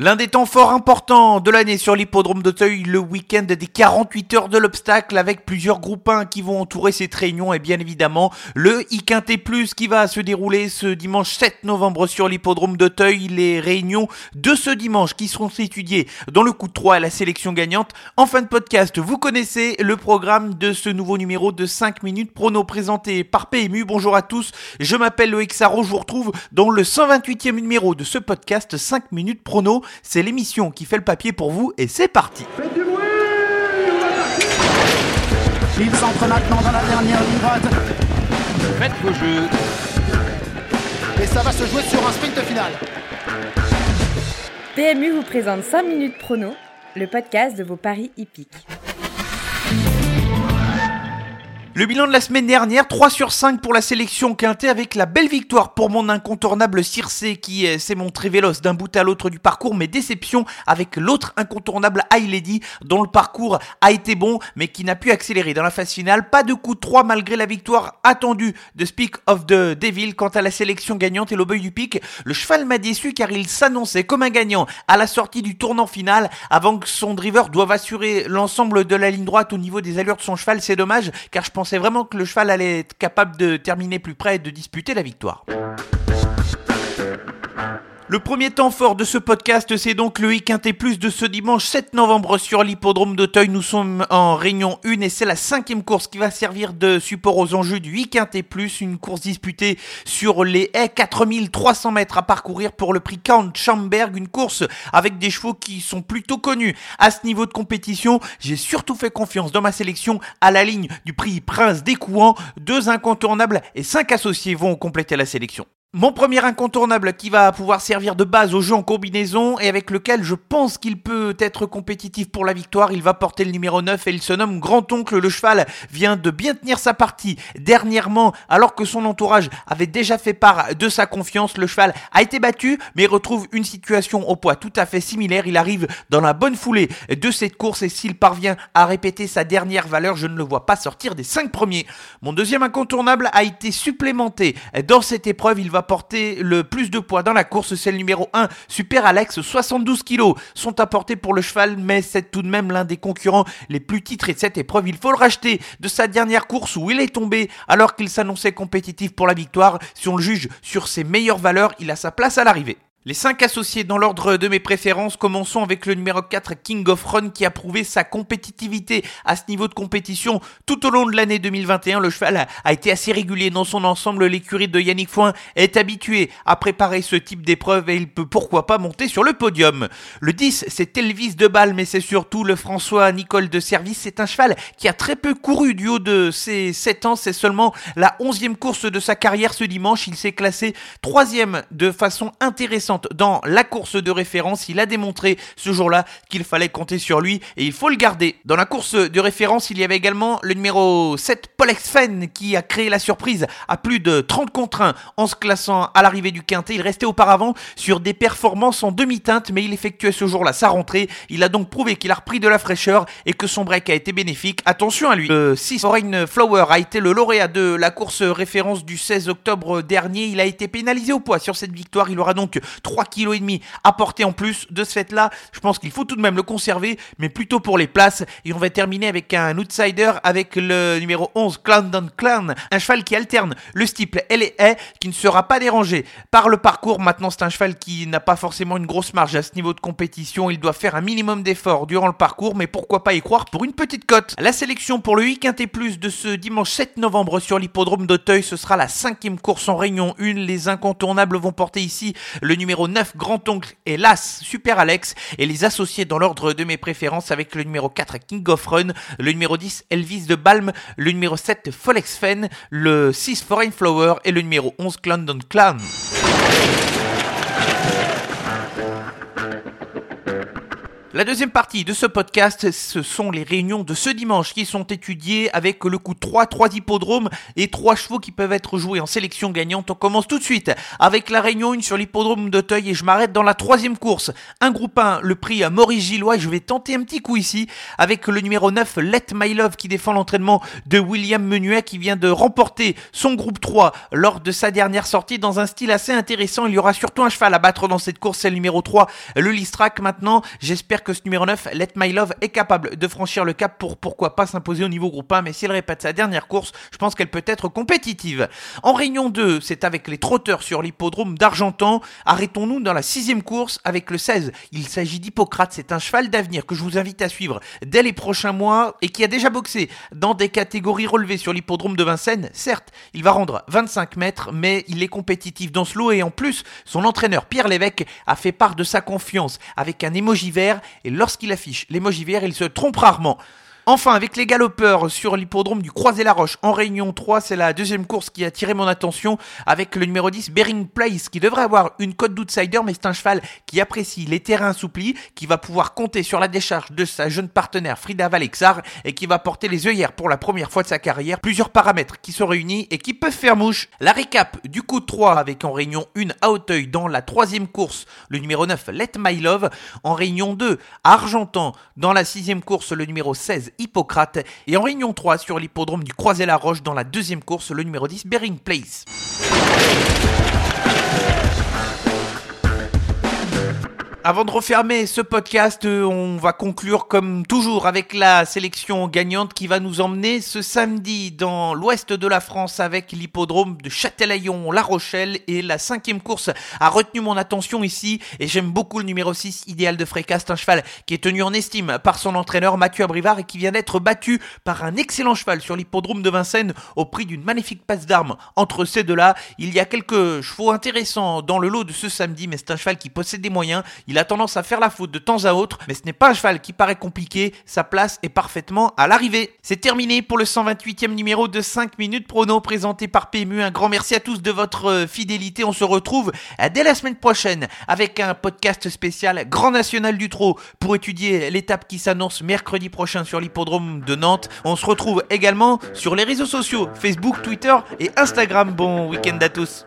L'un des temps forts importants de l'année sur l'hippodrome d'Auteuil, le week-end des 48 heures de l'obstacle avec plusieurs groupes 1 qui vont entourer cette réunion et bien évidemment le IQT Plus qui va se dérouler ce dimanche 7 novembre sur l'hippodrome d'Auteuil. Les réunions de ce dimanche qui seront étudiées dans le coup de 3 à la sélection gagnante. En fin de podcast, vous connaissez le programme de ce nouveau numéro de 5 minutes prono présenté par PMU. Bonjour à tous, je m'appelle Loïc Sarro, je vous retrouve dans le 128e numéro de ce podcast 5 minutes prono c'est l'émission qui fait le papier pour vous et c'est parti. Faites du bruit Ils entrent maintenant dans la dernière ligne droite. Faites vos jeux. Et ça va se jouer sur un sprint final. PMU vous présente 5 minutes prono, le podcast de vos paris hippiques. Le bilan de la semaine dernière, 3 sur 5 pour la sélection quintée avec la belle victoire pour mon incontournable Circe qui euh, s'est montré véloce d'un bout à l'autre du parcours, mais déception avec l'autre incontournable High Lady dont le parcours a été bon mais qui n'a pu accélérer dans la phase finale. Pas de coup de 3 malgré la victoire attendue de Speak of the Devil. Quant à la sélection gagnante et l'obeuil du pic, le cheval m'a déçu car il s'annonçait comme un gagnant à la sortie du tournant final avant que son driver doive assurer l'ensemble de la ligne droite au niveau des allures de son cheval. C'est dommage car je pense pensais vraiment que le cheval allait être capable de terminer plus près et de disputer la victoire. Le premier temps fort de ce podcast, c'est donc le week plus de ce dimanche 7 novembre sur l'hippodrome d'Auteuil. Nous sommes en réunion 1 et c'est la cinquième course qui va servir de support aux enjeux du week plus. Une course disputée sur les haies, 4300 mètres à parcourir pour le prix Count Schamberg. Une course avec des chevaux qui sont plutôt connus à ce niveau de compétition. J'ai surtout fait confiance dans ma sélection à la ligne du prix Prince des Couans. Deux incontournables et cinq associés vont compléter la sélection. Mon premier incontournable qui va pouvoir servir de base au jeu en combinaison et avec lequel je pense qu'il peut être compétitif pour la victoire, il va porter le numéro 9 et il se nomme Grand-Oncle. Le cheval vient de bien tenir sa partie dernièrement alors que son entourage avait déjà fait part de sa confiance. Le cheval a été battu mais retrouve une situation au poids tout à fait similaire. Il arrive dans la bonne foulée de cette course et s'il parvient à répéter sa dernière valeur, je ne le vois pas sortir des 5 premiers. Mon deuxième incontournable a été supplémenté dans cette épreuve. Porter le plus de poids dans la course, c'est le numéro 1, Super Alex, 72 kilos sont apportés pour le cheval, mais c'est tout de même l'un des concurrents les plus titrés de cette épreuve. Il faut le racheter de sa dernière course où il est tombé alors qu'il s'annonçait compétitif pour la victoire. Si on le juge sur ses meilleures valeurs, il a sa place à l'arrivée. Les 5 associés dans l'ordre de mes préférences, commençons avec le numéro 4 King of Run qui a prouvé sa compétitivité à ce niveau de compétition tout au long de l'année 2021. Le cheval a été assez régulier dans son ensemble. L'écurie de Yannick Foin est habituée à préparer ce type d'épreuve et il peut pourquoi pas monter sur le podium. Le 10 c'est Elvis de Balle mais c'est surtout le François Nicole de Service. C'est un cheval qui a très peu couru du haut de ses 7 ans. C'est seulement la 11e course de sa carrière ce dimanche. Il s'est classé 3 de façon intéressante dans la course de référence. Il a démontré ce jour-là qu'il fallait compter sur lui et il faut le garder. Dans la course de référence, il y avait également le numéro 7, Polex Fenn, qui a créé la surprise à plus de 30 contre 1 en se classant à l'arrivée du quintet. Il restait auparavant sur des performances en demi-teinte, mais il effectuait ce jour-là sa rentrée. Il a donc prouvé qu'il a repris de la fraîcheur et que son break a été bénéfique. Attention à lui. Le 6, Foreign Flower, a été le lauréat de la course référence du 16 octobre dernier. Il a été pénalisé au poids sur cette victoire. Il aura donc 3 kg et demi apporté en plus de ce fait là. Je pense qu'il faut tout de même le conserver, mais plutôt pour les places. Et on va terminer avec un outsider avec le numéro 11, Clan Clan, un cheval qui alterne le steeple et les haies, qui ne sera pas dérangé par le parcours. Maintenant, c'est un cheval qui n'a pas forcément une grosse marge à ce niveau de compétition. Il doit faire un minimum d'efforts durant le parcours, mais pourquoi pas y croire pour une petite cote. La sélection pour le week-end et plus de ce dimanche 7 novembre sur l'hippodrome d'Auteuil, ce sera la cinquième course en réunion 1. Les incontournables vont porter ici le numéro 9, Grand-Oncle et l'As, Super Alex, et les associer dans l'ordre de mes préférences avec le numéro 4, King of Run, le numéro 10, Elvis de Balm, le numéro 7, Folex Fen, le 6, Foreign Flower et le numéro 11, Clandon Clan. La deuxième partie de ce podcast, ce sont les réunions de ce dimanche qui sont étudiées avec le coup de 3, 3 hippodromes et 3 chevaux qui peuvent être joués en sélection gagnante. On commence tout de suite avec la réunion 1 sur l'hippodrome d'Auteuil et je m'arrête dans la troisième course. Un groupe 1, le prix à Maurice Gillois je vais tenter un petit coup ici avec le numéro 9, Let My Love qui défend l'entraînement de William Menuet qui vient de remporter son groupe 3 lors de sa dernière sortie dans un style assez intéressant. Il y aura surtout un cheval à battre dans cette course, c'est le numéro 3, le Listrac maintenant. J'espère que ce numéro 9, Let My Love, est capable de franchir le cap pour pourquoi pas s'imposer au niveau groupe 1, mais si elle répète sa dernière course, je pense qu'elle peut être compétitive. En réunion 2, c'est avec les trotteurs sur l'hippodrome d'Argentan. Arrêtons-nous dans la sixième course avec le 16. Il s'agit d'Hippocrate, c'est un cheval d'avenir que je vous invite à suivre dès les prochains mois et qui a déjà boxé dans des catégories relevées sur l'hippodrome de Vincennes. Certes, il va rendre 25 mètres, mais il est compétitif dans ce lot et en plus, son entraîneur Pierre Lévesque a fait part de sa confiance avec un émoji vert et lorsqu'il affiche l'émoji vert, il se trompe rarement. Enfin, avec les galopeurs sur l'hippodrome du Croisé-la-Roche en Réunion 3, c'est la deuxième course qui a attiré mon attention avec le numéro 10, Bering Place, qui devrait avoir une cote d'outsider, mais c'est un cheval qui apprécie les terrains assouplis, qui va pouvoir compter sur la décharge de sa jeune partenaire Frida Valexar et qui va porter les œillères pour la première fois de sa carrière. Plusieurs paramètres qui sont réunis et qui peuvent faire mouche. La récap du coup de 3 avec en Réunion 1 à Hauteuil dans la troisième course, le numéro 9, Let My Love. En Réunion 2, à Argentan dans la sixième course, le numéro 16, Hippocrate. Et en Réunion 3 sur l'hippodrome du Croisé-la-Roche dans la deuxième course, le numéro 10, Bering Place. Avant de refermer ce podcast, euh, on va conclure comme toujours avec la sélection gagnante qui va nous emmener ce samedi dans l'ouest de la France avec l'hippodrome de Châtelaillon-La Rochelle et la cinquième course a retenu mon attention ici et j'aime beaucoup le numéro 6 idéal de Frécast, un cheval qui est tenu en estime par son entraîneur Mathieu Abrivard et qui vient d'être battu par un excellent cheval sur l'hippodrome de Vincennes au prix d'une magnifique passe d'armes entre ces deux-là. Il y a quelques chevaux intéressants dans le lot de ce samedi mais c'est un cheval qui possède des moyens. Il a tendance à faire la faute de temps à autre, mais ce n'est pas un cheval qui paraît compliqué, sa place est parfaitement à l'arrivée. C'est terminé pour le 128e numéro de 5 minutes prono présenté par PMU. Un grand merci à tous de votre euh, fidélité. On se retrouve euh, dès la semaine prochaine avec un podcast spécial Grand National du Trot pour étudier l'étape qui s'annonce mercredi prochain sur l'hippodrome de Nantes. On se retrouve également sur les réseaux sociaux Facebook, Twitter et Instagram. Bon week-end à tous.